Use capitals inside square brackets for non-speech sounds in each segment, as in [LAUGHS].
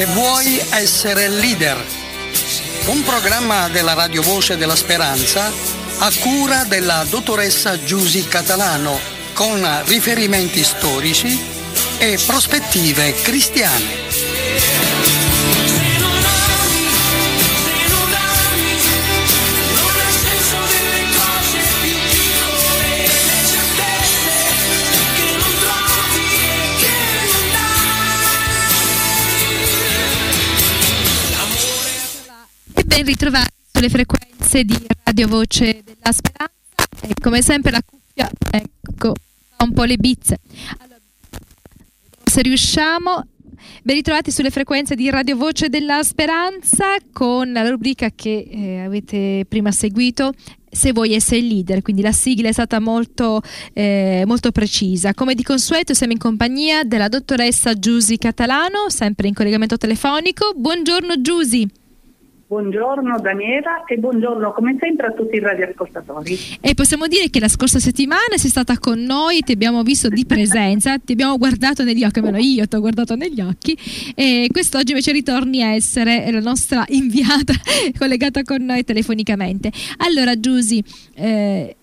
Se vuoi essere leader, un programma della Radio Voce della Speranza a cura della dottoressa Giusy Catalano con riferimenti storici e prospettive cristiane. Ben ritrovati sulle frequenze di Radio Voce della Speranza. E come sempre la cuffia, ecco, fa un po' le bizze. Allora, se riusciamo. Ben ritrovati sulle frequenze di Radio Voce della Speranza con la rubrica che eh, avete prima seguito. Se vuoi essere leader, quindi la sigla è stata molto, eh, molto precisa. Come di consueto, siamo in compagnia della dottoressa Giusy Catalano, sempre in collegamento telefonico. Buongiorno Giusy. Buongiorno Daniela e buongiorno come sempre a tutti i radioascoltatori. E possiamo dire che la scorsa settimana sei stata con noi, ti abbiamo visto di presenza, ti abbiamo guardato negli occhi, almeno io ti ho guardato negli occhi e quest'oggi invece ritorni a essere la nostra inviata [LAUGHS] collegata con noi telefonicamente. Allora Giusy, eh,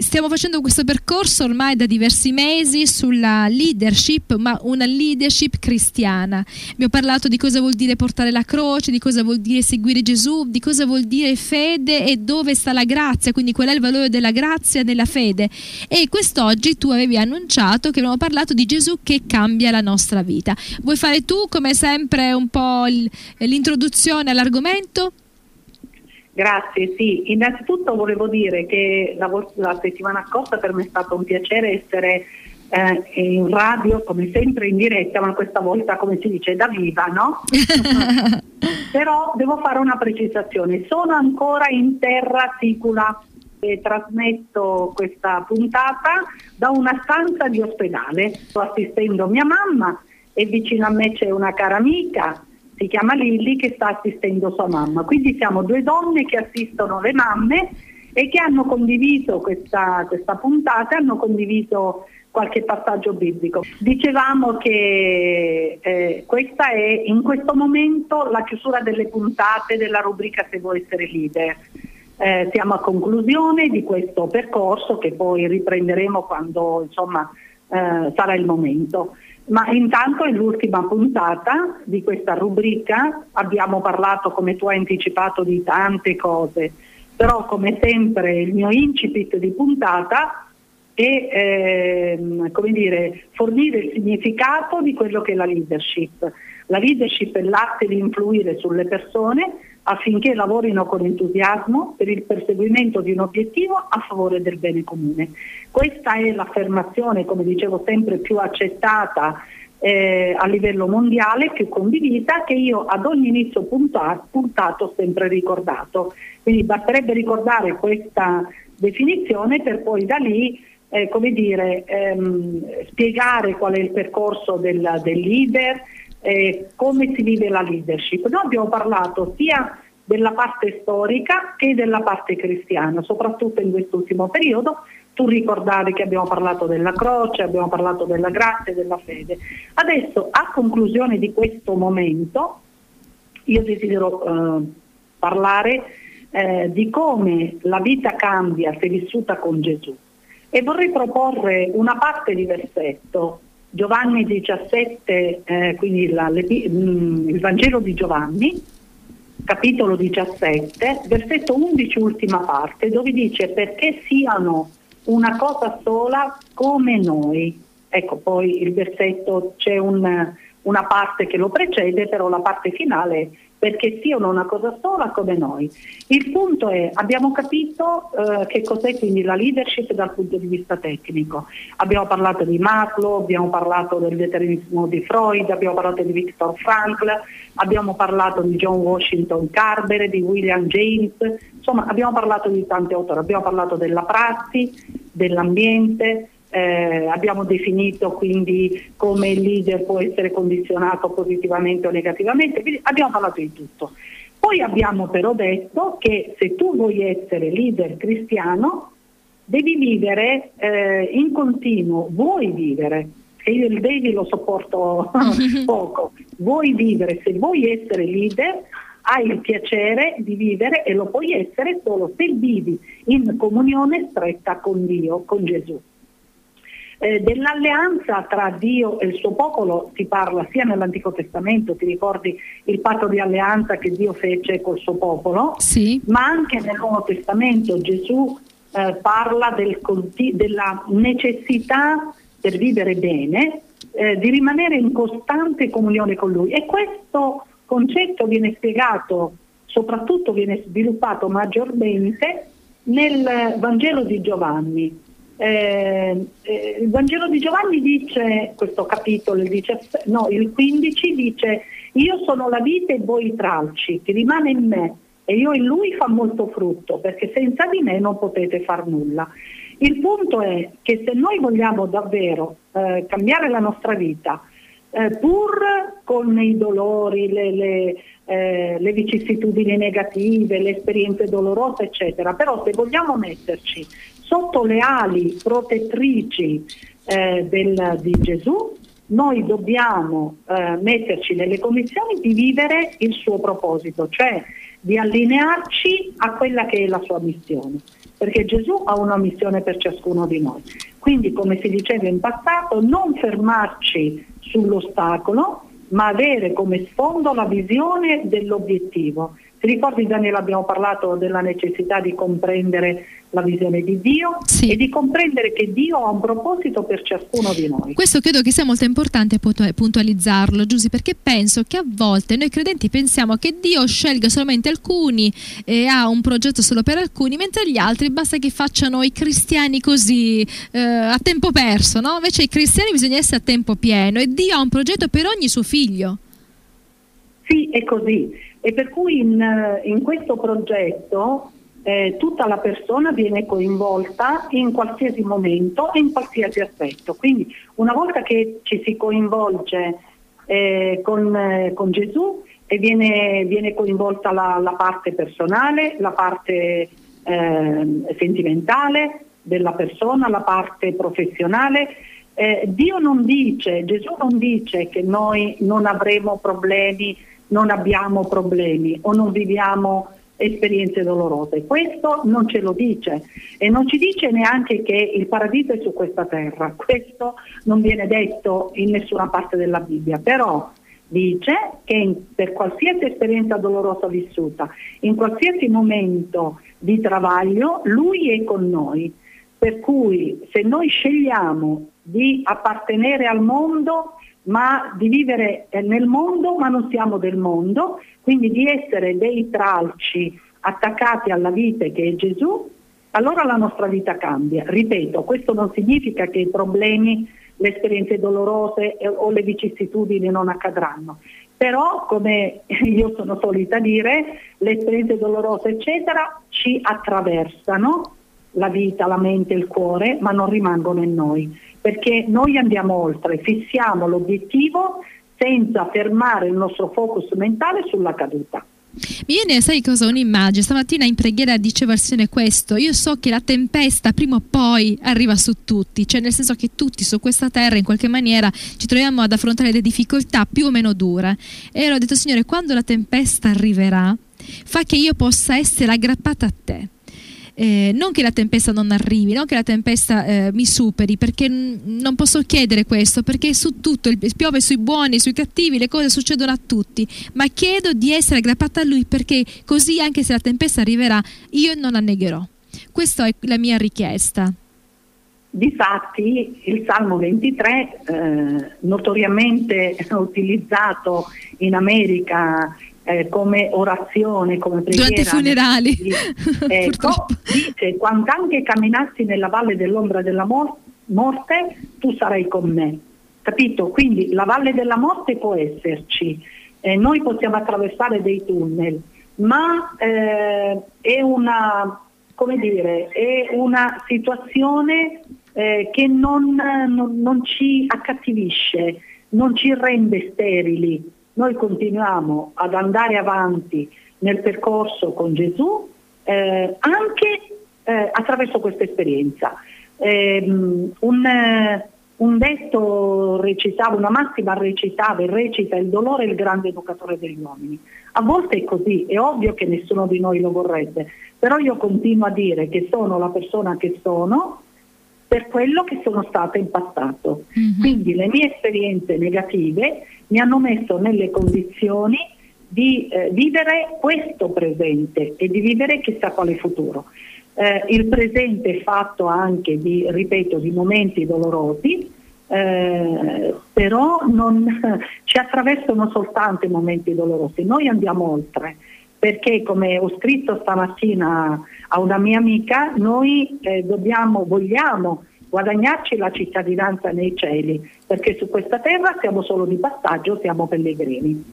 stiamo facendo questo percorso ormai da diversi mesi sulla leadership, ma una leadership cristiana. Abbiamo parlato di cosa vuol dire portare la croce, di cosa vuol dire seguire Gesù, di cosa vuol dire fede e dove sta la grazia, quindi qual è il valore della grazia nella fede. E quest'oggi tu avevi annunciato che abbiamo parlato di Gesù che cambia la nostra vita. Vuoi fare tu, come sempre, un po' l'introduzione all'argomento? Grazie, sì. Innanzitutto volevo dire che la, la settimana scorsa per me è stato un piacere essere eh, in radio, come sempre in diretta, ma questa volta come si dice da viva, no? [LAUGHS] Però devo fare una precisazione, sono ancora in terra sicula e trasmetto questa puntata da una stanza di ospedale. Sto assistendo mia mamma e vicino a me c'è una cara amica, si chiama Lilli, che sta assistendo sua mamma. Quindi siamo due donne che assistono le mamme e che hanno condiviso questa, questa puntata, hanno condiviso qualche passaggio biblico. Dicevamo che eh, questa è in questo momento la chiusura delle puntate della rubrica Se vuoi essere leader. Eh, siamo a conclusione di questo percorso che poi riprenderemo quando insomma, eh, sarà il momento. Ma intanto è l'ultima puntata di questa rubrica, abbiamo parlato come tu hai anticipato di tante cose, però come sempre il mio incipit di puntata è ehm, come dire, fornire il significato di quello che è la leadership. La leadership è l'arte di influire sulle persone affinché lavorino con entusiasmo per il perseguimento di un obiettivo a favore del bene comune. Questa è l'affermazione, come dicevo sempre, più accettata eh, a livello mondiale, più condivisa, che io ad ogni inizio punta- puntato ho sempre ricordato. Quindi basterebbe ricordare questa definizione per poi da lì eh, come dire, ehm, spiegare qual è il percorso del, del leader, eh, come si vive la leadership. Noi abbiamo parlato sia della parte storica che della parte cristiana, soprattutto in quest'ultimo periodo. Tu ricordavi che abbiamo parlato della croce, abbiamo parlato della grazia e della fede. Adesso, a conclusione di questo momento, io desidero eh, parlare eh, di come la vita cambia se vissuta con Gesù. E vorrei proporre una parte di versetto, Giovanni 17, eh, quindi la, mh, il Vangelo di Giovanni, capitolo 17, versetto 11, ultima parte, dove dice perché siano una cosa sola come noi. Ecco, poi il versetto c'è un, una parte che lo precede, però la parte finale perché siano una cosa sola come noi. Il punto è, abbiamo capito eh, che cos'è quindi la leadership dal punto di vista tecnico. Abbiamo parlato di Maslow, abbiamo parlato del determinismo di Freud, abbiamo parlato di Viktor Frankl, abbiamo parlato di John Washington Carver, di William James, insomma abbiamo parlato di tanti autori, abbiamo parlato della prassi, dell'ambiente, eh, abbiamo definito quindi come il leader può essere condizionato positivamente o negativamente, quindi abbiamo parlato di tutto. Poi abbiamo però detto che se tu vuoi essere leader cristiano devi vivere eh, in continuo, vuoi vivere, e io il devi lo sopporto [LAUGHS] poco, vuoi vivere, se vuoi essere leader hai il piacere di vivere e lo puoi essere solo se vivi in comunione stretta con Dio, con Gesù. Eh, dell'alleanza tra Dio e il suo popolo si parla sia nell'Antico Testamento, ti ricordi il patto di alleanza che Dio fece col suo popolo, Sì. ma anche nel Nuovo Testamento Gesù eh, parla del della necessità per vivere bene eh, di rimanere in costante comunione con Lui e questo concetto viene spiegato, soprattutto viene sviluppato maggiormente nel Vangelo di Giovanni. Eh, eh, il Vangelo di Giovanni dice, questo capitolo, il, 17 no, il 15 dice, io sono la vite e voi i tralci, chi rimane in me e io in lui fa molto frutto, perché senza di me non potete far nulla. Il punto è che se noi vogliamo davvero eh, cambiare la nostra vita, eh, pur con i dolori, le, le, eh, le vicissitudini negative, le esperienze dolorose, eccetera, però se vogliamo metterci sotto le ali protettrici eh, del- di Gesù, noi dobbiamo eh, metterci nelle condizioni di vivere il suo proposito, cioè di allinearci a quella che è la sua missione, perché Gesù ha una missione per ciascuno di noi. Quindi, come si diceva in passato, non fermarci sull'ostacolo, ma avere come sfondo la visione dell'obiettivo. Ti ricordi Daniele abbiamo parlato della necessità di comprendere la visione di Dio Sì. e di comprendere che Dio ha un proposito per ciascuno di noi. Questo credo che sia molto importante puntu- puntualizzarlo, Giusy, perché penso che a volte noi credenti pensiamo che Dio scelga solamente alcuni e ha un progetto solo per alcuni, mentre gli altri basta che facciano i cristiani così eh, a tempo perso, no? Invece i cristiani bisogna essere a tempo pieno e Dio ha un progetto per ogni suo figlio. Sì, è così. E per cui in, in questo progetto eh, tutta la persona viene coinvolta in qualsiasi momento e in qualsiasi aspetto. Quindi una volta che ci si coinvolge eh, con, eh, con Gesù e viene, viene coinvolta la, la parte personale, la parte eh, sentimentale della persona, la parte professionale, eh, Dio non dice, Gesù non dice che noi non avremo problemi, non abbiamo problemi o non viviamo esperienze dolorose. Questo non ce lo dice e non ci dice neanche che il paradiso è su questa terra. Questo non viene detto in nessuna parte della Bibbia, però dice che per qualsiasi esperienza dolorosa vissuta, in qualsiasi momento di travaglio, Lui è con noi. Per cui se noi scegliamo di appartenere al mondo, ma di vivere eh, nel mondo, ma non siamo del mondo, quindi di essere dei tralci attaccati alla vite che è Gesù, allora la nostra vita cambia. Ripeto, questo non significa che i problemi, le esperienze dolorose eh, o le vicissitudini non accadranno. Però, come [LAUGHS] io sono solita dire, le esperienze dolorose, eccetera, ci attraversano la vita, la mente, il cuore, ma non rimangono in noi, perché noi andiamo oltre, fissiamo l'obiettivo senza fermare il nostro focus mentale sulla caduta. Mi viene, sai cosa? Un'immagine. Stamattina in preghiera diceva il Signore questo. Io so che la tempesta prima o poi arriva su tutti, cioè nel senso che tutti su questa terra in qualche maniera ci troviamo ad affrontare delle difficoltà più o meno dure. E allora ho detto, Signore, quando la tempesta arriverà, fa che io possa essere aggrappata a te. Eh, non che la tempesta non arrivi, non che la tempesta eh, mi superi, perché non posso chiedere questo, perché su tutto, il, piove sui buoni, sui cattivi, le cose succedono a tutti, ma chiedo di essere aggrappata a Lui perché così anche se la tempesta arriverà, io non la negherò. Questa è la mia richiesta. Difatti il Salmo 23, eh, notoriamente [LAUGHS] utilizzato in America eh, come orazione, come preghiera. Durante i funerali. Ecco, [LAUGHS] dice, quando anche camminassi nella valle dell'ombra della mor- morte, tu sarai con me. Capito? Quindi la valle della morte può esserci, eh, noi possiamo attraversare dei tunnel, ma eh, è una come dire, è una situazione eh, che non, non, non ci accattivisce, non ci rende sterili. Noi continuiamo ad andare avanti nel percorso con Gesù eh, anche eh, attraverso questa esperienza. Ehm, un, un detto recitava, una massima recitava e recita il dolore è il grande educatore degli uomini. A volte è così, è ovvio che nessuno di noi lo vorrebbe, però io continuo a dire che sono la persona che sono per quello che sono stata in passato. Mm-hmm. Quindi le mie esperienze negative mi hanno messo nelle condizioni di eh, vivere questo presente e di vivere chissà quale futuro. Eh, il presente è fatto anche di, ripeto, di momenti dolorosi, eh, però non, [LAUGHS] ci attraversano soltanto i momenti dolorosi, noi andiamo oltre, perché come ho scritto stamattina a una mia amica, noi eh, dobbiamo, vogliamo guadagnarci la cittadinanza nei cieli, perché su questa terra siamo solo di passaggio, siamo pellegrini.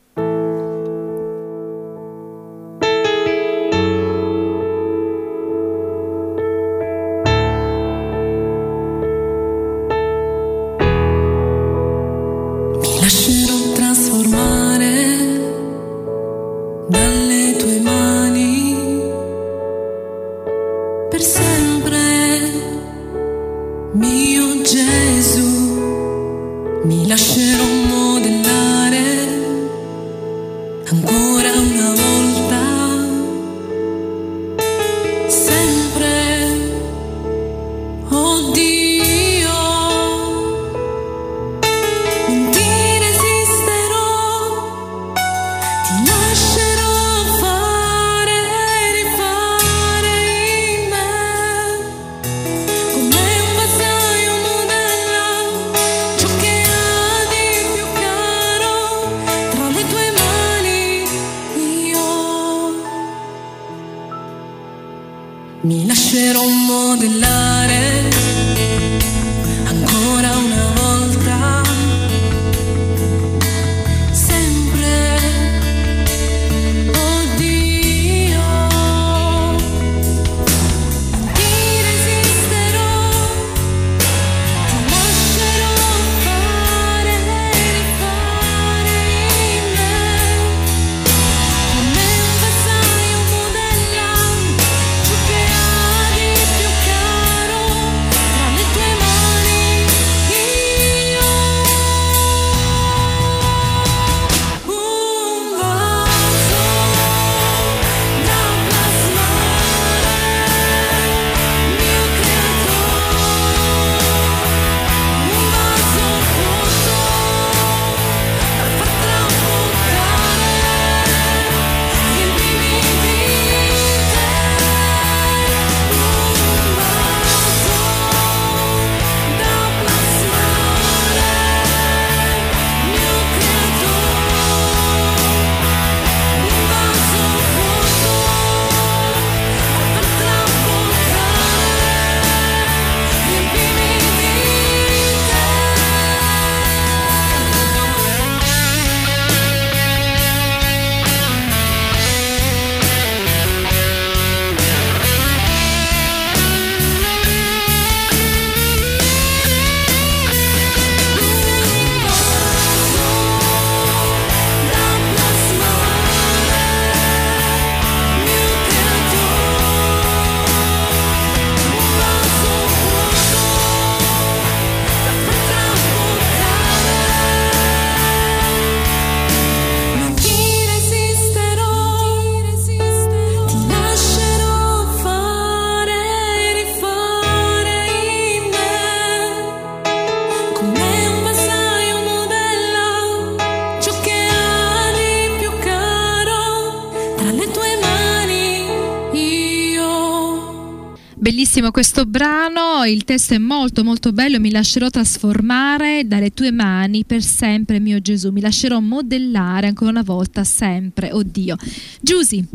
Bellissimo questo brano, il testo è molto molto bello, mi lascerò trasformare dalle tue mani per sempre mio Gesù, mi lascerò modellare ancora una volta sempre, oh Dio. Giusy.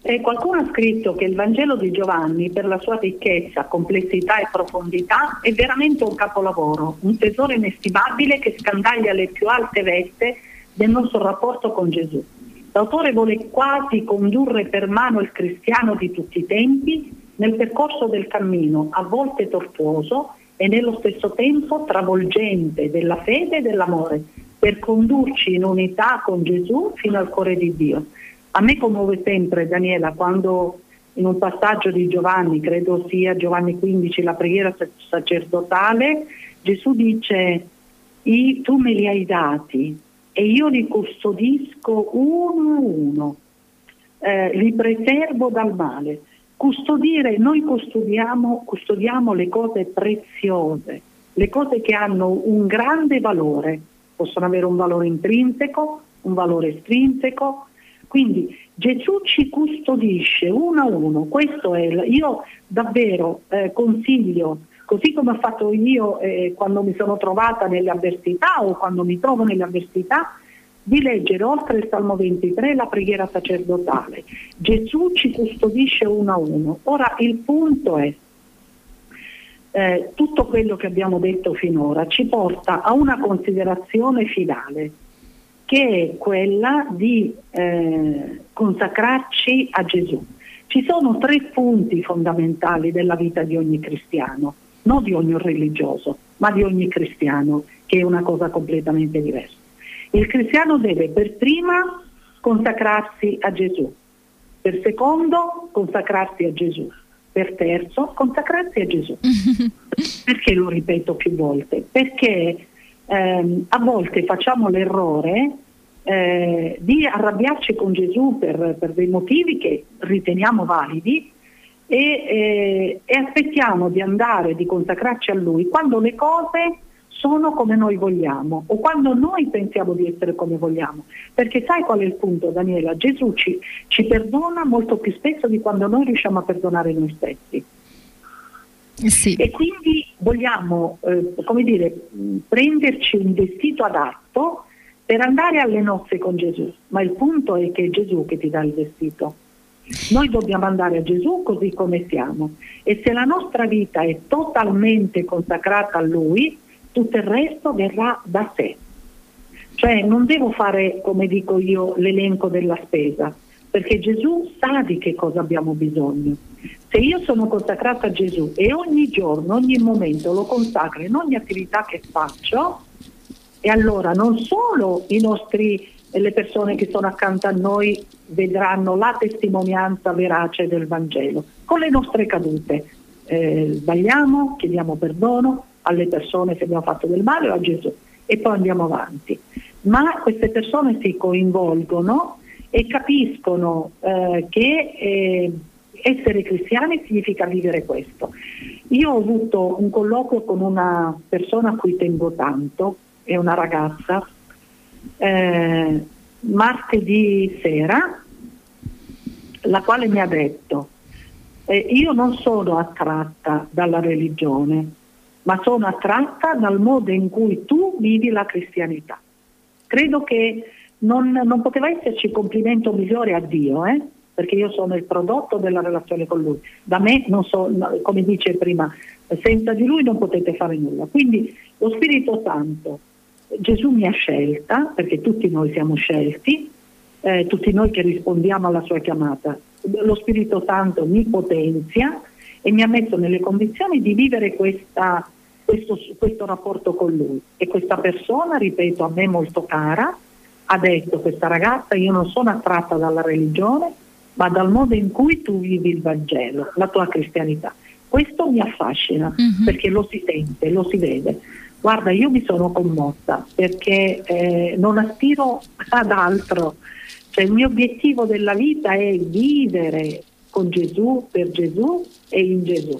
Eh, qualcuno ha scritto che il Vangelo di Giovanni, per la sua ricchezza, complessità e profondità, è veramente un capolavoro, un tesoro inestimabile che scandaglia le più alte vette del nostro rapporto con Gesù. L'autore vuole quasi condurre per mano il cristiano di tutti i tempi nel percorso del cammino, a volte tortuoso e nello stesso tempo travolgente della fede e dell'amore, per condurci in unità con Gesù fino al cuore di Dio. A me commuove sempre, Daniela, quando in un passaggio di Giovanni, credo sia Giovanni 15, la preghiera sacerdotale, Gesù dice, tu me li hai dati e io li custodisco uno a uno, eh, li preservo dal male. Custodire, noi custodiamo, custodiamo le cose preziose, le cose che hanno un grande valore, possono avere un valore intrinseco, un valore estrinseco, quindi Gesù ci custodisce uno a uno, questo è, io davvero eh, consiglio, così come ho fatto io eh, quando mi sono trovata nelle avversità o quando mi trovo nelle avversità, di leggere oltre il Salmo 23 la preghiera sacerdotale. Gesù ci custodisce uno a uno. Ora il punto è, eh, tutto quello che abbiamo detto finora ci porta a una considerazione finale che è quella di eh, consacrarci a Gesù. Ci sono tre punti fondamentali della vita di ogni cristiano, non di ogni religioso, ma di ogni cristiano, che è una cosa completamente diversa. Il cristiano deve per prima consacrarsi a Gesù, per secondo consacrarsi a Gesù, per terzo consacrarsi a Gesù. [LAUGHS] Perché lo ripeto più volte? Perché ehm, a volte facciamo l'errore eh, di arrabbiarci con Gesù per, per, dei motivi che riteniamo validi e, eh, e aspettiamo di andare, di consacrarci a Lui quando le cose sono come noi vogliamo o quando noi pensiamo di essere come vogliamo. Perché sai qual è il punto, Daniela? Gesù ci, ci perdona molto più spesso di quando noi riusciamo a perdonare noi stessi. Sì. E quindi vogliamo, eh, come dire, prenderci un vestito adatto per andare alle nozze con Gesù, ma il punto è che è Gesù che ti dà il vestito. Noi dobbiamo andare a Gesù così come siamo e se la nostra vita è totalmente consacrata a Lui, tutto il resto verrà da sé. Cioè non devo fare, come dico io, l'elenco della spesa, perché Gesù sa di che cosa abbiamo bisogno. Se io sono consacrata a Gesù e ogni giorno, ogni momento lo consacro in ogni attività che faccio, e allora non solo nostri, le persone che sono accanto a noi vedranno la testimonianza verace del Vangelo, con le nostre cadute. Eh, sbagliamo, chiediamo perdono, alle persone se abbiamo fatto del male o a Gesù e poi andiamo avanti. Ma queste persone si coinvolgono e capiscono eh, che eh, essere cristiani significa vivere questo. Io ho avuto un colloquio con una persona a cui tengo tanto, è una ragazza, eh, martedì sera, la quale mi ha detto, eh, io non sono attratta dalla religione, ma sono attratta dal modo in cui tu vivi la cristianità. Credo che non, non poteva esserci complimento migliore a Dio, eh? perché io sono il prodotto della relazione con Lui. Da me, non so, come dice prima, senza di Lui non potete fare nulla. Quindi lo Spirito Santo, Gesù mi ha scelta, perché tutti noi siamo scelti, eh, tutti noi che rispondiamo alla sua chiamata. Lo Spirito Santo mi potenzia e mi ha messo nelle condizioni di vivere questa questo, questo rapporto con lui. E questa persona, ripeto, a me molto cara, ha detto questa ragazza io non sono attratta dalla religione, ma dal modo in cui tu vivi il Vangelo, la tua cristianità. Questo mi affascina uh-huh. perché lo si sente, lo si vede. Guarda, io mi sono commossa perché eh, non aspiro ad altro. Cioè, il mio obiettivo della vita è vivere con Gesù, per Gesù e in Gesù.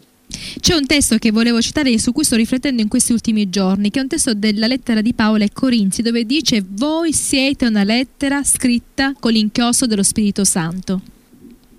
C'è un testo che volevo citare e su cui sto riflettendo in questi ultimi giorni, che è un testo della lettera di Paolo ai Corinzi, dove dice voi siete una lettera scritta con l'inchiostro dello Spirito Santo.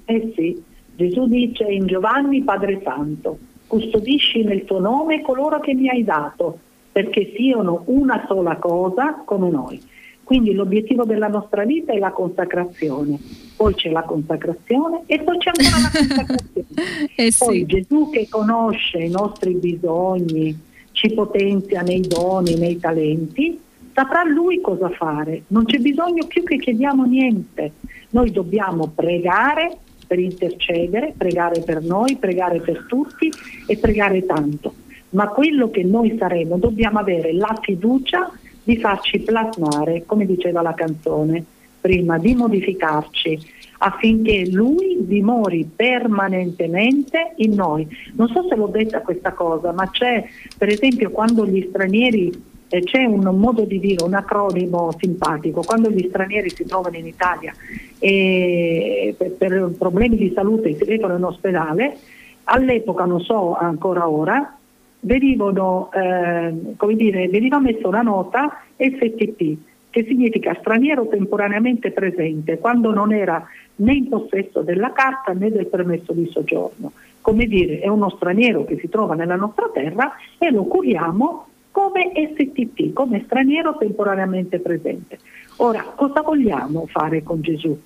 Eh sì, Gesù dice in Giovanni Padre Santo, custodisci nel tuo nome coloro che mi hai dato, perché siano una sola cosa come noi. Quindi l'obiettivo della nostra vita è la consacrazione, poi c'è la consacrazione e poi c'è ancora la consacrazione. [LAUGHS] eh sì. Poi Gesù che conosce i nostri bisogni, ci potenzia nei doni, nei talenti, Saprà lui cosa fare, non c'è bisogno più che chiediamo niente. Noi dobbiamo pregare per intercedere, pregare per noi, pregare per tutti e pregare tanto. Ma quello che noi saremo, dobbiamo avere la fiducia di farci plasmare, come diceva la canzone prima, di modificarci affinché lui dimori permanentemente in noi. Non so se l'ho detta questa cosa, ma c'è per esempio quando gli stranieri eh, c'è un modo di dire, un acronimo simpatico, quando gli stranieri si trovano in Italia e per, per problemi di salute si recano in ospedale, all'epoca, non so ancora ora, venivano, eh, come dire, veniva messa una nota STP, che significa straniero temporaneamente presente, quando non era né in possesso della carta né del permesso di soggiorno. Come dire, è uno straniero che si trova nella nostra terra e lo curiamo come STP, come straniero temporaneamente presente. Ora, cosa vogliamo fare con Gesù?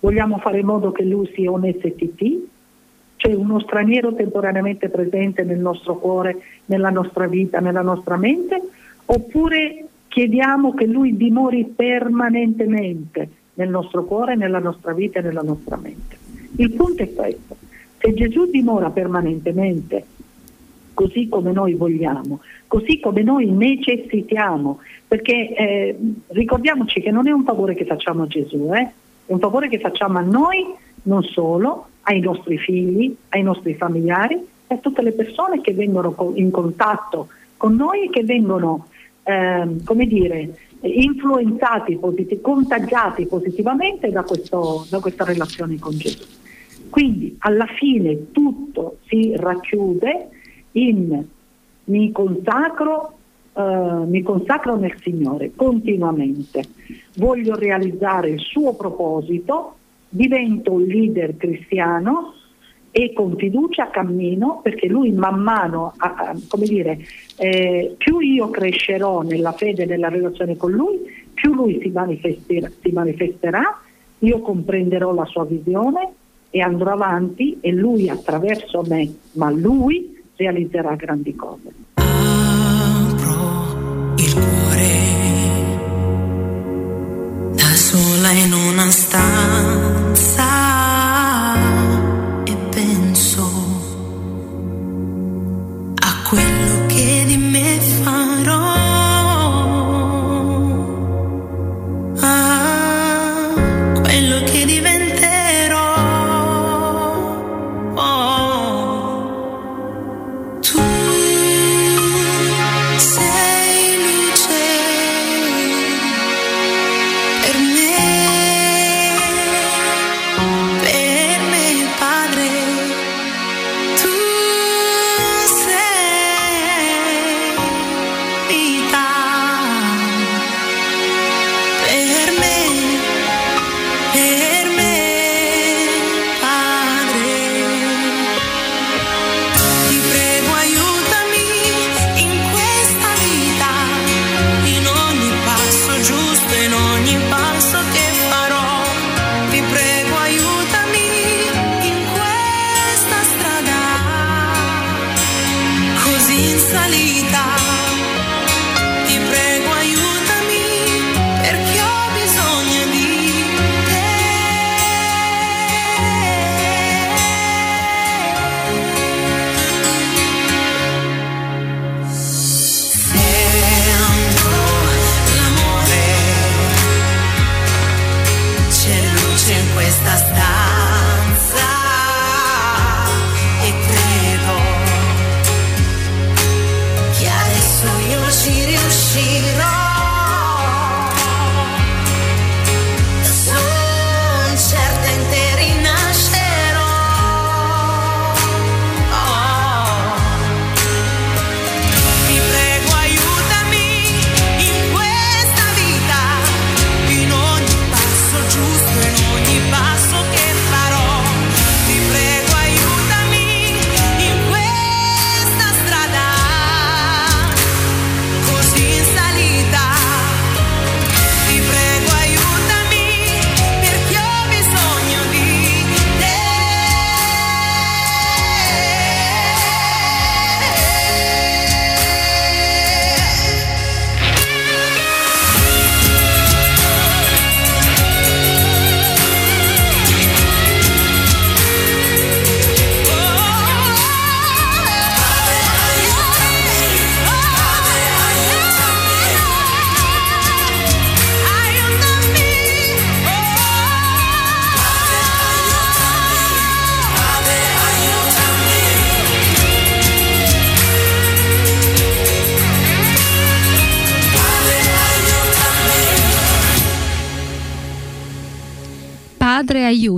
Vogliamo fare in modo che lui sia un STP, cioè uno straniero temporaneamente presente nel nostro cuore, nella nostra vita, nella nostra mente, oppure chiediamo che lui dimori permanentemente nel nostro cuore, nella nostra vita e nella nostra mente. Il punto è questo, se Gesù dimora permanentemente così come noi vogliamo, così come noi necessitiamo, perché eh, ricordiamoci che non è un favore che facciamo a Gesù, eh? è un favore che facciamo a noi, non solo, ai nostri figli, ai nostri familiari e a tutte le persone che vengono in contatto con noi e che vengono, eh, come dire, influenzati, posit- contagiati positivamente da, questo, da questa relazione con Gesù. Quindi alla fine tutto si racchiude in mi consacro, uh, mi consacro nel Signore continuamente, voglio realizzare il suo proposito, divento un leader cristiano e con fiducia cammino perché lui man mano, come dire, eh, più io crescerò nella fede e nella relazione con lui, più lui si manifesterà, si manifesterà, io comprenderò la sua visione e andrò avanti e lui attraverso me, ma lui realizzerà grandi cose. Apro il cuore da sola in una stanza e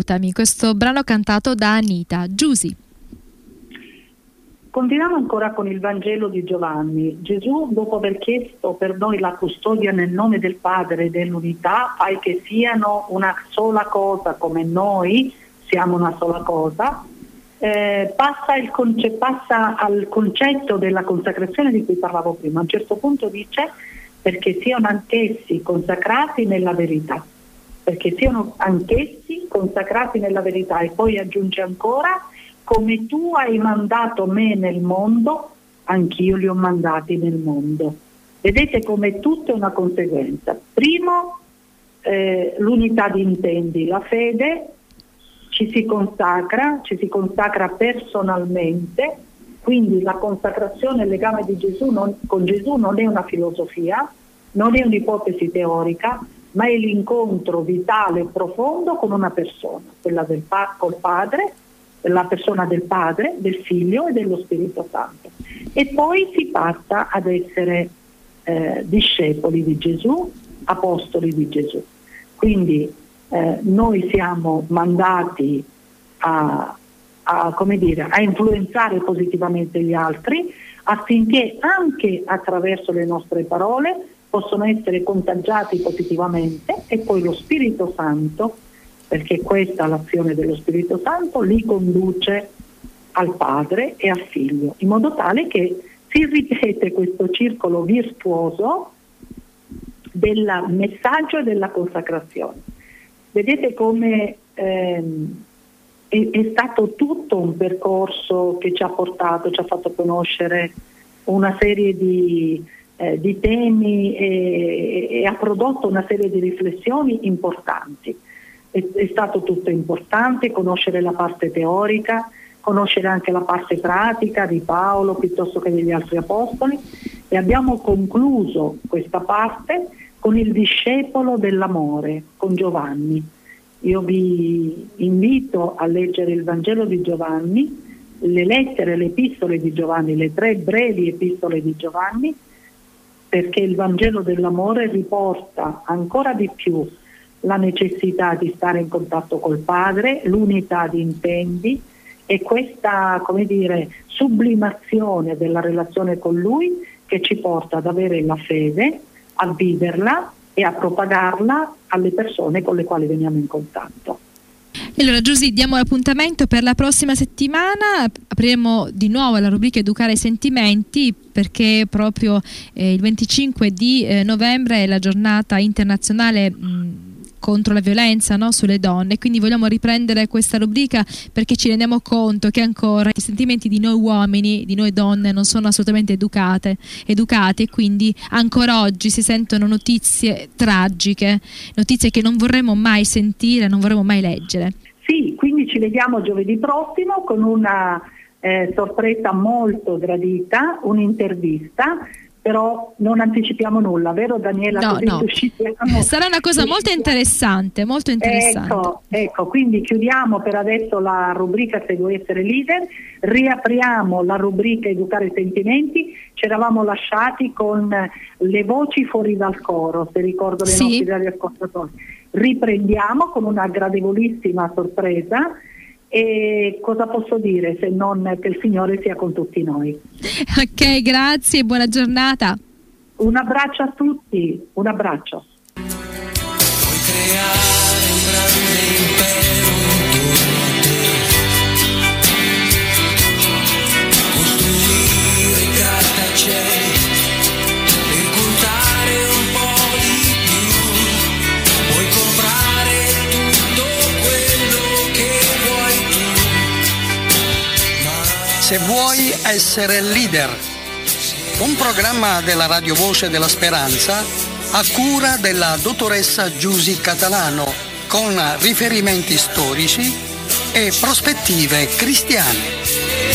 aiutami, questo brano cantato da Anita. Giusy. Continuiamo ancora con il Vangelo di Giovanni. Gesù, dopo aver chiesto per noi la custodia nel nome del Padre e dell'unità, fai che siano una sola cosa come noi siamo una sola cosa, eh, passa, conce- passa, al concetto della consacrazione di cui parlavo prima. A un certo punto dice perché siano anch'essi consacrati nella verità, perché siano anch'essi consacrati nella verità e poi aggiunge ancora come tu hai mandato me nel mondo, anch'io li ho mandati nel mondo. Vedete come tutto è una conseguenza. Primo, eh, l'unità di intendi, la fede ci si consacra, ci si consacra personalmente, quindi la consacrazione il legame Gesù non, con Gesù non è una filosofia, non è un'ipotesi teorica, ma è l'incontro vitale e profondo con una persona, quella del pa- col Padre la persona del Padre, del Figlio e dello Spirito Santo. E poi si passa ad essere eh, discepoli di Gesù, apostoli di Gesù. Quindi eh, noi siamo mandati a, a, dire, a influenzare positivamente gli altri affinché anche attraverso le nostre parole possono essere contagiati positivamente e poi lo Spirito Santo perché questa è l'azione dello Spirito Santo, li conduce al Padre e al Figlio, in modo tale che si ripete questo circolo virtuoso del messaggio e della consacrazione. Vedete come ehm, è, è, stato tutto un percorso che ci ha portato, ci ha fatto conoscere una serie di, eh, di temi e, e ha prodotto una serie di riflessioni importanti è, è stato tutto importante, conoscere la parte teorica, conoscere anche la parte pratica di Paolo piuttosto che degli altri apostoli e abbiamo concluso questa parte con il discepolo dell'amore, con Giovanni. Io vi invito a leggere il Vangelo di Giovanni, le lettere, le epistole di Giovanni, le tre brevi epistole di Giovanni, perché il Vangelo dell'amore riporta ancora di più la necessità di stare in contatto col padre, l'unità di intendi e questa dire, sublimazione della relazione con lui che ci porta ad avere la fede, a viverla e a propagarla alle persone con le quali veniamo in contatto. Allora Giusy, diamo l'appuntamento per la prossima settimana, apriremo di nuovo la rubrica Educare i sentimenti perché proprio eh, il 25 di eh, novembre è la giornata internazionale mh, contro la violenza no? sulle donne. Quindi vogliamo riprendere questa rubrica perché ci rendiamo conto che ancora i sentimenti di noi uomini, di noi donne, non sono assolutamente educate, educati e quindi ancora oggi si sentono notizie tragiche, notizie che non vorremmo mai sentire, non vorremmo mai leggere. Sì, quindi ci vediamo giovedì prossimo con una eh, sorpresa molto gradita, un'intervista però non anticipiamo nulla, vero Daniela? No, no. Sarà una cosa molto interessante, molto interessante. Ecco, ecco, quindi chiudiamo per adesso la rubrica Se vuoi essere leader, riapriamo la rubrica Educare i sentimenti, ci eravamo lasciati con le voci fuori dal coro, se ricordo le sì. nostre ascoltatori. Riprendiamo con una gradevolissima sorpresa e cosa posso dire se non che il Signore sia con tutti noi. Ok, grazie, buona giornata. Un abbraccio a tutti, un abbraccio. Se vuoi essere leader. Un programma della Radio Voce della Speranza a cura della dottoressa Giusy Catalano con riferimenti storici e prospettive cristiane.